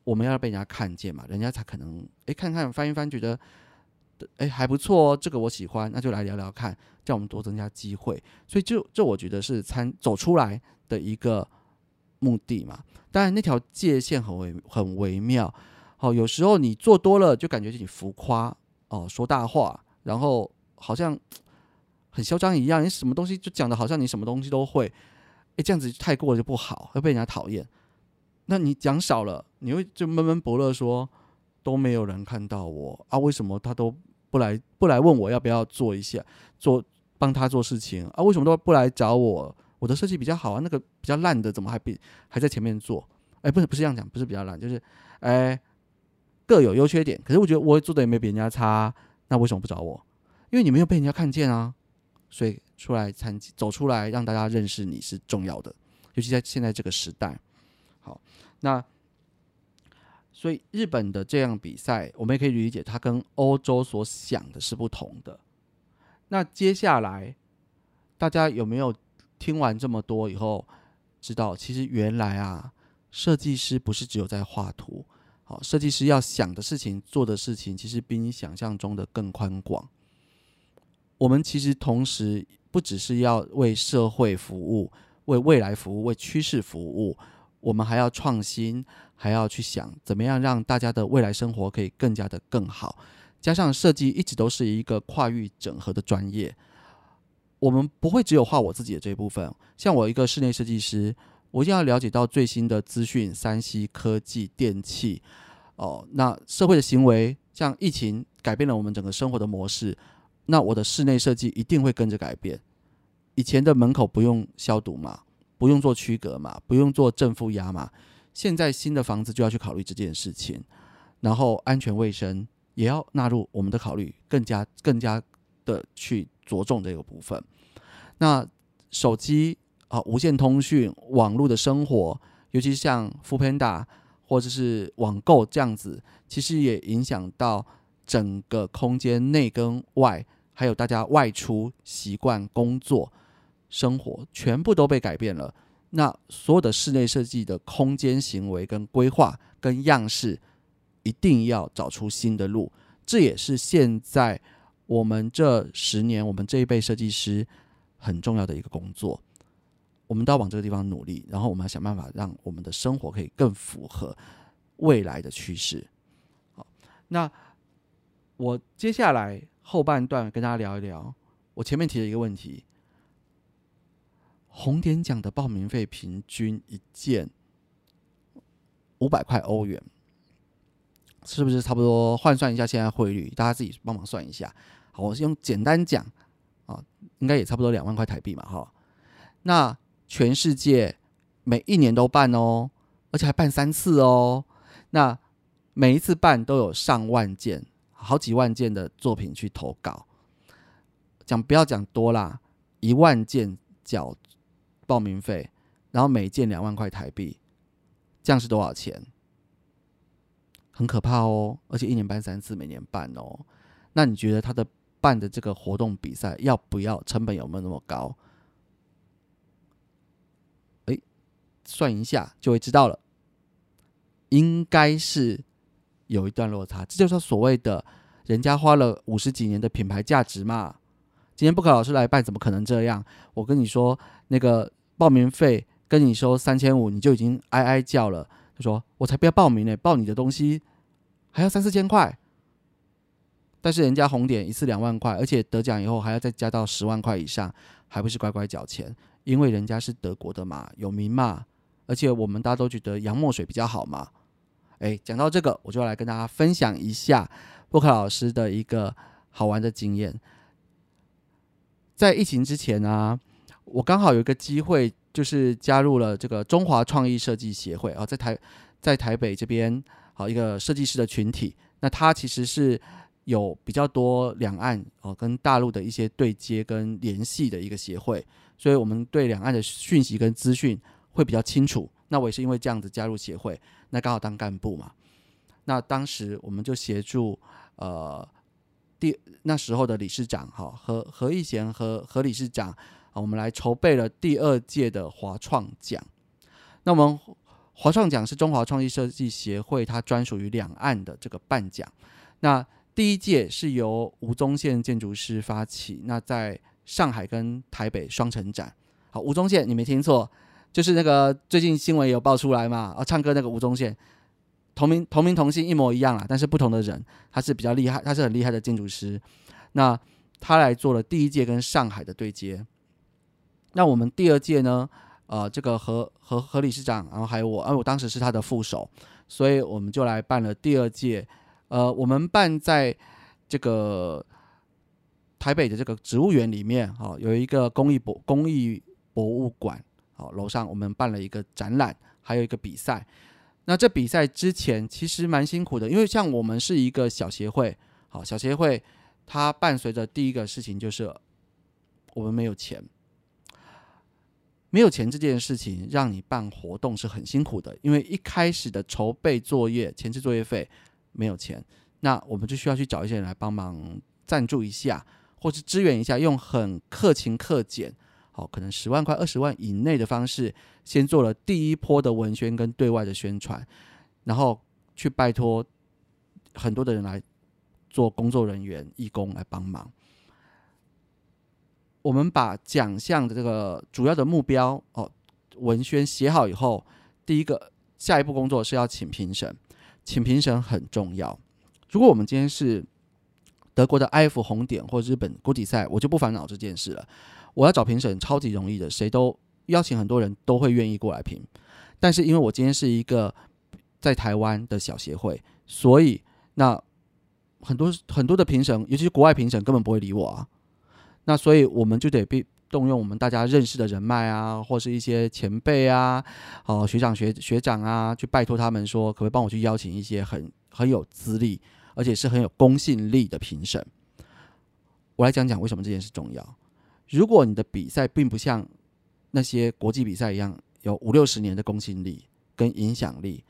我们要被人家看见嘛，人家才可能诶看看翻一翻，觉得诶还不错哦，这个我喜欢，那就来聊聊看，叫我们多增加机会。所以就这我觉得是参走出来的一个目的嘛。当然那条界限很微很微妙。好，有时候你做多了就感觉自己浮夸哦，说大话，然后好像。很嚣张一样，你什么东西就讲的好像你什么东西都会，诶，这样子太过了就不好，会被人家讨厌。那你讲少了，你会就闷闷不乐说都没有人看到我啊？为什么他都不来不来问我要不要做一下做帮他做事情啊？为什么都不来找我？我的设计比较好啊，那个比较烂的怎么还比还在前面做？哎，不是不是这样讲，不是比较烂，就是哎各有优缺点。可是我觉得我做的也没比人家差，那为什么不找我？因为你没有被人家看见啊，所以出来参走出来让大家认识你是重要的，尤其在现在这个时代。好，那所以日本的这样比赛，我们也可以理解，它跟欧洲所想的是不同的。那接下来大家有没有听完这么多以后，知道其实原来啊，设计师不是只有在画图，好，设计师要想的事情、做的事情，其实比你想象中的更宽广。我们其实同时不只是要为社会服务、为未来服务、为趋势服务，我们还要创新，还要去想怎么样让大家的未来生活可以更加的更好。加上设计一直都是一个跨域整合的专业，我们不会只有画我自己的这一部分。像我一个室内设计师，我一定要了解到最新的资讯、山西科技、电器哦，那社会的行为，像疫情改变了我们整个生活的模式。那我的室内设计一定会跟着改变。以前的门口不用消毒嘛，不用做区隔嘛，不用做正负压嘛。现在新的房子就要去考虑这件事情，然后安全卫生也要纳入我们的考虑，更加更加的去着重这个部分。那手机啊，无线通讯、网络的生活，尤其像 f o o Panda 或者是网购这样子，其实也影响到整个空间内跟外。还有大家外出习惯、工作、生活，全部都被改变了。那所有的室内设计的空间行为、跟规划、跟样式，一定要找出新的路。这也是现在我们这十年，我们这一辈设计师很重要的一个工作。我们都要往这个地方努力，然后我们要想办法让我们的生活可以更符合未来的趋势。好，那我接下来。后半段跟大家聊一聊，我前面提的一个问题：红点奖的报名费平均一件五百块欧元，是不是差不多？换算一下现在汇率，大家自己帮忙算一下。好，我是用简单讲啊，应该也差不多两万块台币嘛，哈。那全世界每一年都办哦，而且还办三次哦。那每一次办都有上万件。好几万件的作品去投稿，讲不要讲多啦，一万件缴报名费，然后每件两万块台币，这样是多少钱？很可怕哦！而且一年办三次，每年办哦。那你觉得他的办的这个活动比赛要不要成本有没有那么高？哎，算一下就会知道了，应该是。有一段落差，这就是所谓的，人家花了五十几年的品牌价值嘛。今天不考老师来办，怎么可能这样？我跟你说，那个报名费跟你收三千五，你就已经哀哀叫了。他说：“我才不要报名呢，报你的东西还要三四千块。”但是人家红点一次两万块，而且得奖以后还要再加到十万块以上，还不是乖乖缴钱？因为人家是德国的嘛，有名嘛，而且我们大家都觉得洋墨水比较好嘛。哎，讲到这个，我就要来跟大家分享一下布克老师的一个好玩的经验。在疫情之前呢，我刚好有一个机会，就是加入了这个中华创意设计协会啊，在台在台北这边，好一个设计师的群体。那它其实是有比较多两岸哦跟大陆的一些对接跟联系的一个协会，所以我们对两岸的讯息跟资讯会比较清楚。那我也是因为这样子加入协会。那刚好当干部嘛，那当时我们就协助呃第那时候的理事长哈何何义贤和何理事长啊，我们来筹备了第二届的华创奖。那我们华创奖是中华创意设计协会它专属于两岸的这个颁奖。那第一届是由吴宗宪建筑师发起，那在上海跟台北双城展。好，吴宗宪，你没听错。就是那个最近新闻有爆出来嘛，啊，唱歌那个吴宗宪，同名同名同姓一模一样啊，但是不同的人，他是比较厉害，他是很厉害的建筑师，那他来做了第一届跟上海的对接，那我们第二届呢，呃，这个何何何理事长，然后还有我，啊，我当时是他的副手，所以我们就来办了第二届，呃，我们办在这个台北的这个植物园里面，哦，有一个公益博公益博物馆，好，楼上我们办了一个展览，还有一个比赛。那这比赛之前其实蛮辛苦的，因为像我们是一个小协会，好，小协会它伴随着第一个事情就是我们没有钱，没有钱这件事情让你办活动是很辛苦的，因为一开始的筹备作业、前置作业费没有钱，那我们就需要去找一些人来帮忙赞助一下，或是支援一下，用很克勤克俭。好，可能十万块、二十万以内的方式，先做了第一波的文宣跟对外的宣传，然后去拜托很多的人来做工作人员、义工来帮忙。我们把奖项的这个主要的目标哦，文宣写好以后，第一个下一步工作是要请评审，请评审很重要。如果我们今天是德国的 IF 红点或日本国体赛，我就不烦恼这件事了。我要找评审超级容易的，谁都邀请很多人都会愿意过来评。但是因为我今天是一个在台湾的小协会，所以那很多很多的评审，尤其是国外评审根本不会理我啊。那所以我们就得被动用我们大家认识的人脉啊，或是一些前辈啊，哦学长学学长啊，去拜托他们说，可不可以帮我去邀请一些很很有资历，而且是很有公信力的评审。我来讲讲为什么这件事重要。如果你的比赛并不像那些国际比赛一样有五六十年的公信力跟影响力，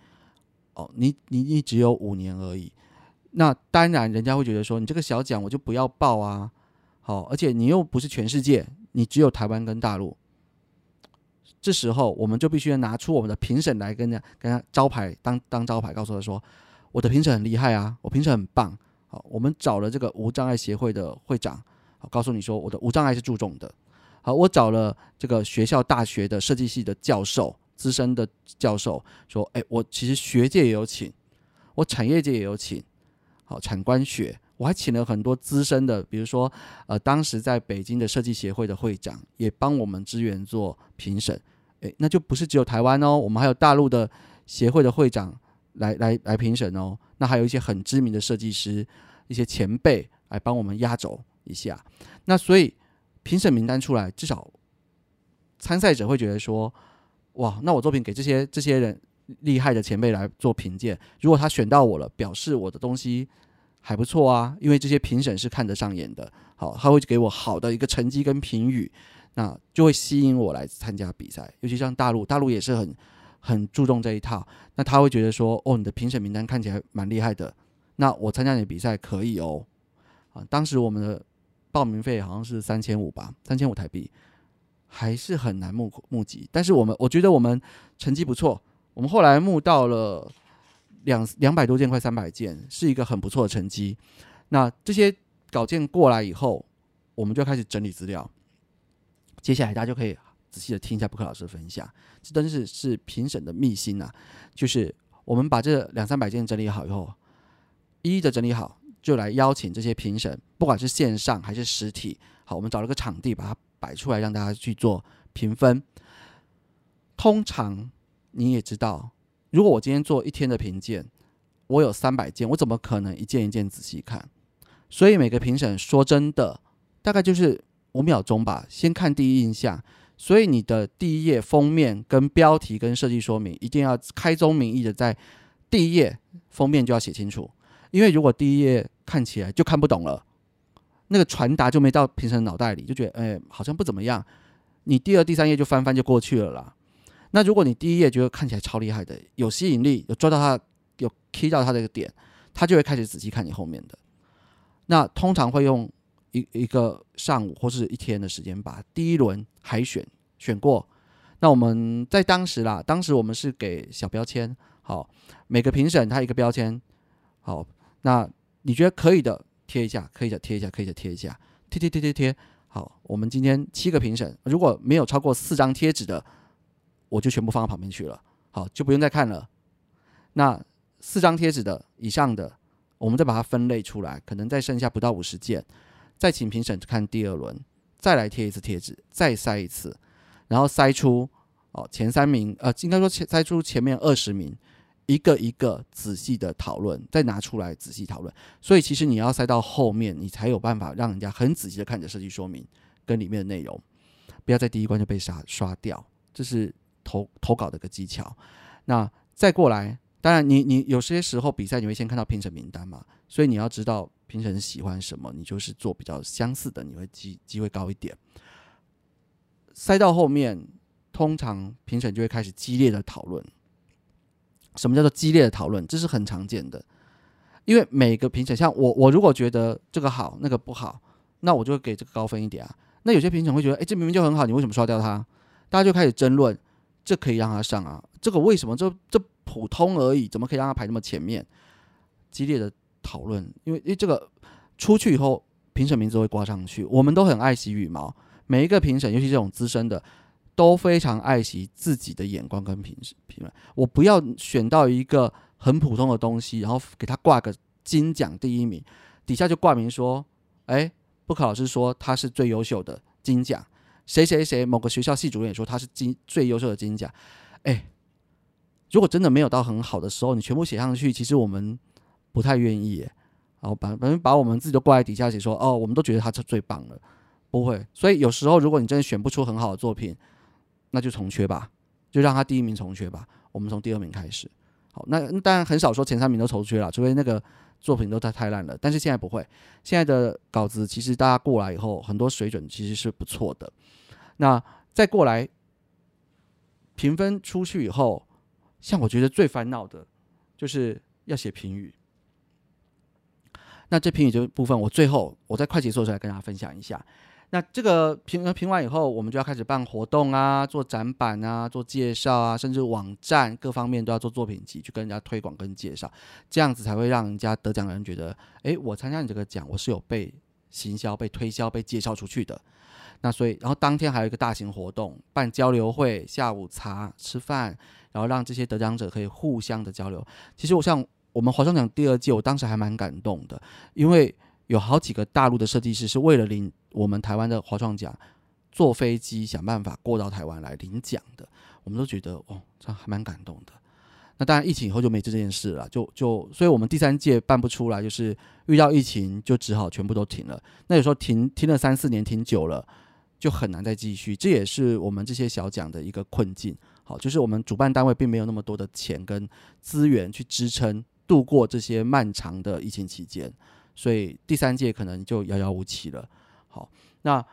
哦，你你你只有五年而已，那当然人家会觉得说你这个小奖我就不要报啊，好，而且你又不是全世界，你只有台湾跟大陆，这时候我们就必须要拿出我们的评审来跟他跟他招牌当当招牌，告诉他说我的评审很厉害啊，我评审很棒，好，我们找了这个无障碍协会的会长。告诉你说，我的无障碍是注重的。好，我找了这个学校大学的设计系的教授，资深的教授说，哎，我其实学界也有请，我产业界也有请，好，产官学，我还请了很多资深的，比如说，呃，当时在北京的设计协会的会长也帮我们支援做评审。诶，那就不是只有台湾哦，我们还有大陆的协会的会长来来来评审哦。那还有一些很知名的设计师，一些前辈来帮我们压轴。一下，那所以评审名单出来，至少参赛者会觉得说，哇，那我作品给这些这些人厉害的前辈来做评鉴，如果他选到我了，表示我的东西还不错啊，因为这些评审是看得上眼的，好，他会给我好的一个成绩跟评语，那就会吸引我来参加比赛。尤其像大陆，大陆也是很很注重这一套，那他会觉得说，哦，你的评审名单看起来蛮厉害的，那我参加你的比赛可以哦，啊，当时我们的。报名费好像是三千五吧，三千五台币，还是很难募募集。但是我们我觉得我们成绩不错，我们后来募到了两两百多件，快三百件，是一个很不错的成绩。那这些稿件过来以后，我们就开始整理资料。接下来大家就可以仔细的听一下布克老师的分享，这真是是评审的秘辛呐。就是我们把这两三百件整理好以后，一一的整理好。就来邀请这些评审，不管是线上还是实体，好，我们找了个场地把它摆出来，让大家去做评分。通常你也知道，如果我今天做一天的评鉴，我有三百件，我怎么可能一件一件仔细看？所以每个评审说真的，大概就是五秒钟吧，先看第一印象。所以你的第一页封面跟标题跟设计说明，一定要开宗明义的在第一页封面就要写清楚。因为如果第一页看起来就看不懂了，那个传达就没到评审脑袋里，就觉得哎好像不怎么样。你第二、第三页就翻翻就过去了啦。那如果你第一页觉得看起来超厉害的，有吸引力，有抓到他，有 key 到他的一个点，他就会开始仔细看你后面的。那通常会用一一个上午或是一天的时间把第一轮海选选过。那我们在当时啦，当时我们是给小标签，好，每个评审他一个标签。好，那你觉得可以的，贴一下；可以的，贴一下；可以的，贴一下。贴贴贴贴贴。好，我们今天七个评审，如果没有超过四张贴纸的，我就全部放到旁边去了。好，就不用再看了。那四张贴纸的以上的，我们再把它分类出来，可能再剩下不到五十件，再请评审看第二轮，再来贴一次贴纸，再筛一次，然后筛出哦前三名，呃，应该说前筛出前面二十名。一个一个仔细的讨论，再拿出来仔细讨论。所以其实你要塞到后面，你才有办法让人家很仔细的看着设计说明跟里面的内容，不要在第一关就被刷刷掉。这是投投稿的一个技巧。那再过来，当然你你有些时候比赛你会先看到评审名单嘛，所以你要知道评审喜欢什么，你就是做比较相似的，你会机机会高一点。塞到后面，通常评审就会开始激烈的讨论。什么叫做激烈的讨论？这是很常见的，因为每个评审，像我，我如果觉得这个好，那个不好，那我就会给这个高分一点啊。那有些评审会觉得，哎，这明明就很好，你为什么刷掉它？大家就开始争论，这可以让他上啊，这个为什么？这这普通而已，怎么可以让他排那么前面？激烈的讨论，因为因为这个出去以后，评审名字会挂上去。我们都很爱惜羽毛，每一个评审，尤其这种资深的。都非常爱惜自己的眼光跟评评论。我不要选到一个很普通的东西，然后给他挂个金奖第一名，底下就挂名说：“哎，不考老师说他是最优秀的金奖，谁谁谁某个学校系主任也说他是金最优秀的金奖。”哎，如果真的没有到很好的时候，你全部写上去，其实我们不太愿意。然后把反正把我们自己都挂在底下写说：“哦，我们都觉得他是最棒的。”不会。所以有时候如果你真的选不出很好的作品，那就重缺吧，就让他第一名重缺吧。我们从第二名开始。好，那当然很少说前三名都重缺了，除非那个作品都太太烂了。但是现在不会，现在的稿子其实大家过来以后，很多水准其实是不错的。那再过来评分出去以后，像我觉得最烦恼的就是要写评语。那这评语这部分，我最后我在快结束的时候来跟大家分享一下。那这个评评完以后，我们就要开始办活动啊，做展板啊，做介绍啊，甚至网站各方面都要做作品集，去跟人家推广跟介绍，这样子才会让人家得奖的人觉得，哎，我参加你这个奖，我是有被行销、被推销、被介绍出去的。那所以，然后当天还有一个大型活动，办交流会，下午茶吃饭，然后让这些得奖者可以互相的交流。其实我像我们华商奖第二届，我当时还蛮感动的，因为。有好几个大陆的设计师是为了领我们台湾的华创奖，坐飞机想办法过到台湾来领奖的，我们都觉得哦，这还蛮感动的。那当然疫情以后就没这件事了，就就，所以我们第三届办不出来，就是遇到疫情就只好全部都停了。那有时候停停了三四年，停久了就很难再继续，这也是我们这些小奖的一个困境。好，就是我们主办单位并没有那么多的钱跟资源去支撑度过这些漫长的疫情期间。所以第三届可能就遥遥无期了。好，那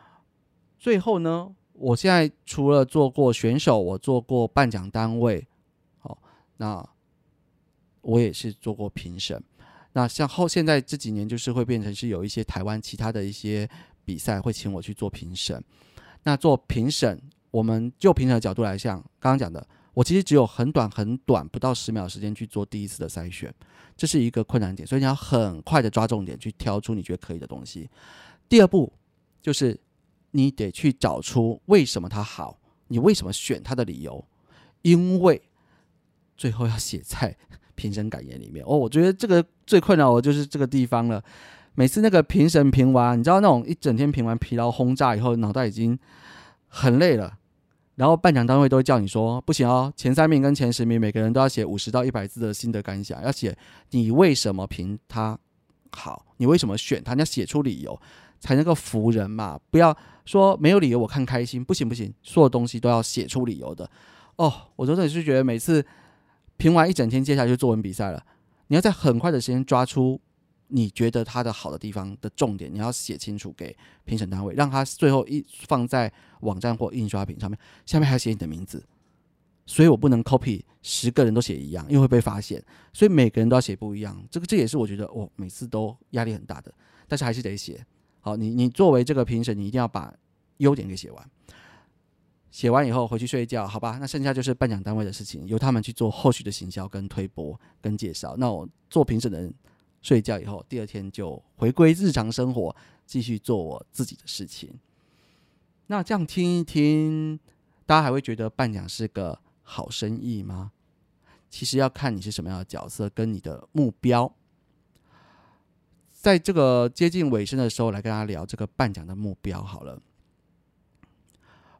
最后呢？我现在除了做过选手，我做过颁奖单位，好，那我也是做过评审。那像后现在这几年，就是会变成是有一些台湾其他的一些比赛会请我去做评审。那做评审，我们就评审的角度来像刚刚讲的。我其实只有很短很短不到十秒时间去做第一次的筛选，这是一个困难点，所以你要很快的抓重点去挑出你觉得可以的东西。第二步就是你得去找出为什么它好，你为什么选它的理由，因为最后要写在评审感言里面。哦，我觉得这个最困扰我就是这个地方了。每次那个评审评完，你知道那种一整天评完疲劳轰炸以后，脑袋已经很累了。然后颁奖单位都会叫你说不行哦，前三名跟前十名每个人都要写五十到一百字的心得感想，要写你为什么评他好，你为什么选他，你要写出理由才能够服人嘛。不要说没有理由我看开心，不行不行，所有东西都要写出理由的。哦，我真的是觉得每次评完一整天，接下来就作文比赛了，你要在很快的时间抓出。你觉得他的好的地方的重点，你要写清楚给评审单位，让他最后一放在网站或印刷品上面，下面还写你的名字。所以我不能 copy 十个人都写一样，因为会被发现。所以每个人都要写不一样。这个这也是我觉得我每次都压力很大的，但是还是得写。好，你你作为这个评审，你一定要把优点给写完。写完以后回去睡觉，好吧？那剩下就是颁奖单位的事情，由他们去做后续的行销、跟推播、跟介绍。那我做评审的人。睡觉以后，第二天就回归日常生活，继续做我自己的事情。那这样听一听，大家还会觉得颁奖是个好生意吗？其实要看你是什么样的角色，跟你的目标。在这个接近尾声的时候，来跟大家聊这个颁奖的目标好了。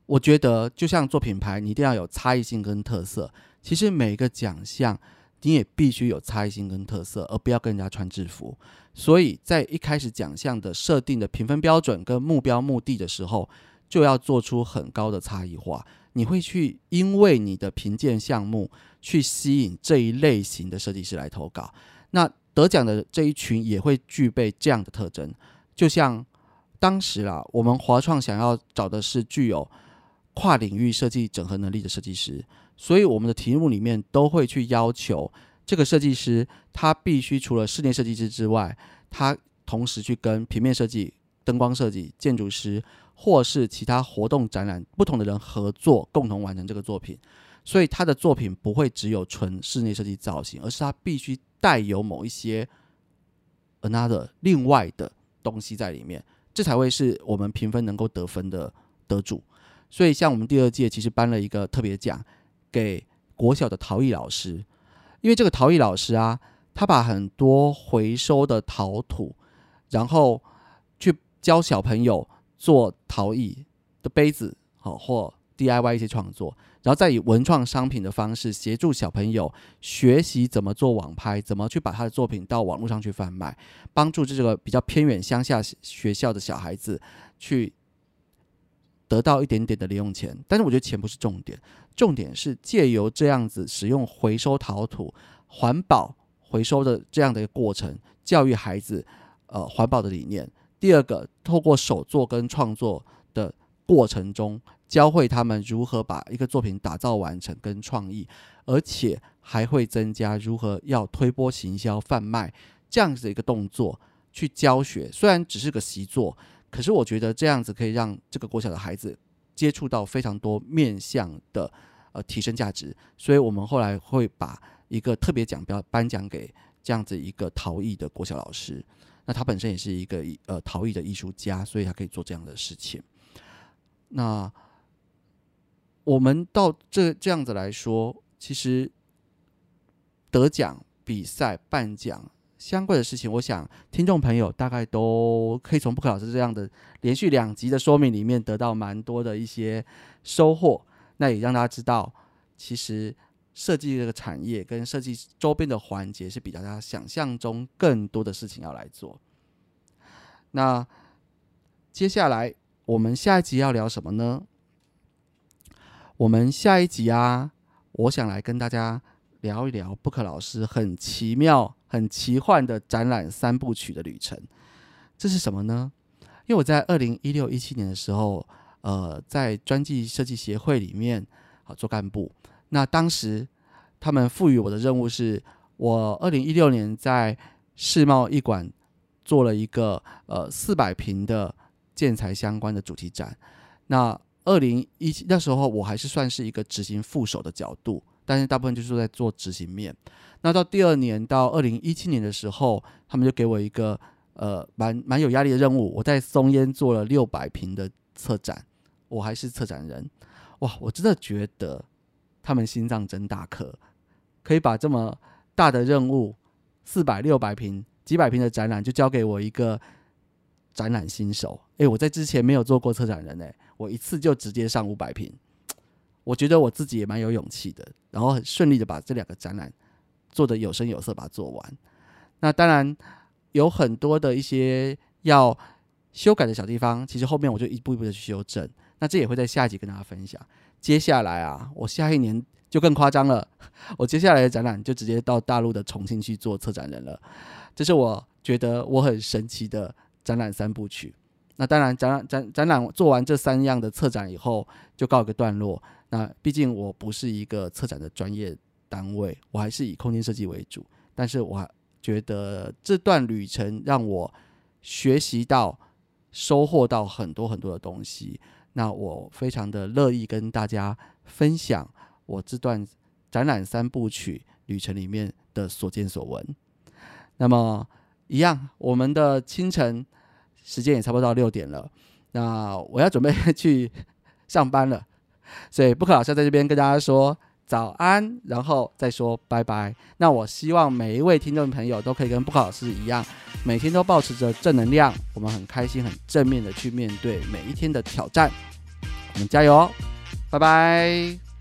我觉得，就像做品牌，你一定要有差异性跟特色。其实每一个奖项。你也必须有差异性跟特色，而不要跟人家穿制服。所以在一开始奖项的设定的评分标准跟目标目的的时候，就要做出很高的差异化。你会去因为你的评鉴项目去吸引这一类型的设计师来投稿，那得奖的这一群也会具备这样的特征。就像当时啦，我们华创想要找的是具有跨领域设计整合能力的设计师，所以我们的题目里面都会去要求这个设计师，他必须除了室内设计师之外，他同时去跟平面设计、灯光设计、建筑师。或是其他活动展览，不同的人合作，共同完成这个作品，所以他的作品不会只有纯室内设计造型，而是他必须带有某一些 another 另外的东西在里面，这才会是我们评分能够得分的得主。所以，像我们第二届其实颁了一个特别奖给国小的陶艺老师，因为这个陶艺老师啊，他把很多回收的陶土，然后去教小朋友。做陶艺的杯子，好或 DIY 一些创作，然后再以文创商品的方式协助小朋友学习怎么做网拍，怎么去把他的作品到网络上去贩卖，帮助这个比较偏远乡下学校的小孩子去得到一点点的零用钱。但是我觉得钱不是重点，重点是借由这样子使用回收陶土、环保回收的这样的一个过程，教育孩子呃环保的理念。第二个，透过手作跟创作的过程中，教会他们如何把一个作品打造完成跟创意，而且还会增加如何要推波行销、贩卖这样子的一个动作去教学。虽然只是个习作，可是我觉得这样子可以让这个国小的孩子接触到非常多面向的呃提升价值。所以我们后来会把一个特别奖标颁奖给这样子一个陶艺的国小老师。那他本身也是一个呃陶艺的艺术家，所以他可以做这样的事情。那我们到这这样子来说，其实得奖、比赛、颁奖相关的事情，我想听众朋友大概都可以从布克老师这样的连续两集的说明里面得到蛮多的一些收获。那也让大家知道，其实。设计这个产业跟设计周边的环节是比大家想象中更多的事情要来做。那接下来我们下一集要聊什么呢？我们下一集啊，我想来跟大家聊一聊布克老师很奇妙、很奇幻的展览三部曲的旅程。这是什么呢？因为我在二零一六一七年的时候，呃，在专辑设计协会里面啊做干部。那当时，他们赋予我的任务是，我二零一六年在世贸艺馆做了一个呃四百平的建材相关的主题展。那二零一七那时候我还是算是一个执行副手的角度，但是大部分就是在做执行面。那到第二年到二零一七年的时候，他们就给我一个呃蛮蛮有压力的任务，我在松烟做了六百平的策展，我还是策展人。哇，我真的觉得。他们心脏真大颗，可以把这么大的任务，四百六百平、几百平的展览，就交给我一个展览新手。诶，我在之前没有做过策展人，哎，我一次就直接上五百平，我觉得我自己也蛮有勇气的。然后很顺利的把这两个展览做的有声有色，把它做完。那当然有很多的一些要修改的小地方，其实后面我就一步一步的去修正。那这也会在下一集跟大家分享。接下来啊，我下一年就更夸张了。我接下来的展览就直接到大陆的重庆去做策展人了。这是我觉得我很神奇的展览三部曲。那当然，展览展展览做完这三样的策展以后，就告一个段落。那毕竟我不是一个策展的专业单位，我还是以空间设计为主。但是我觉得这段旅程让我学习到、收获到很多很多的东西。那我非常的乐意跟大家分享我这段展览三部曲旅程里面的所见所闻。那么，一样，我们的清晨时间也差不多到六点了，那我要准备去上班了，所以布克老师在这边跟大家说。早安，然后再说拜拜。那我希望每一位听众朋友都可以跟布克老师一样，每天都保持着正能量。我们很开心、很正面的去面对每一天的挑战。我们加油！拜拜。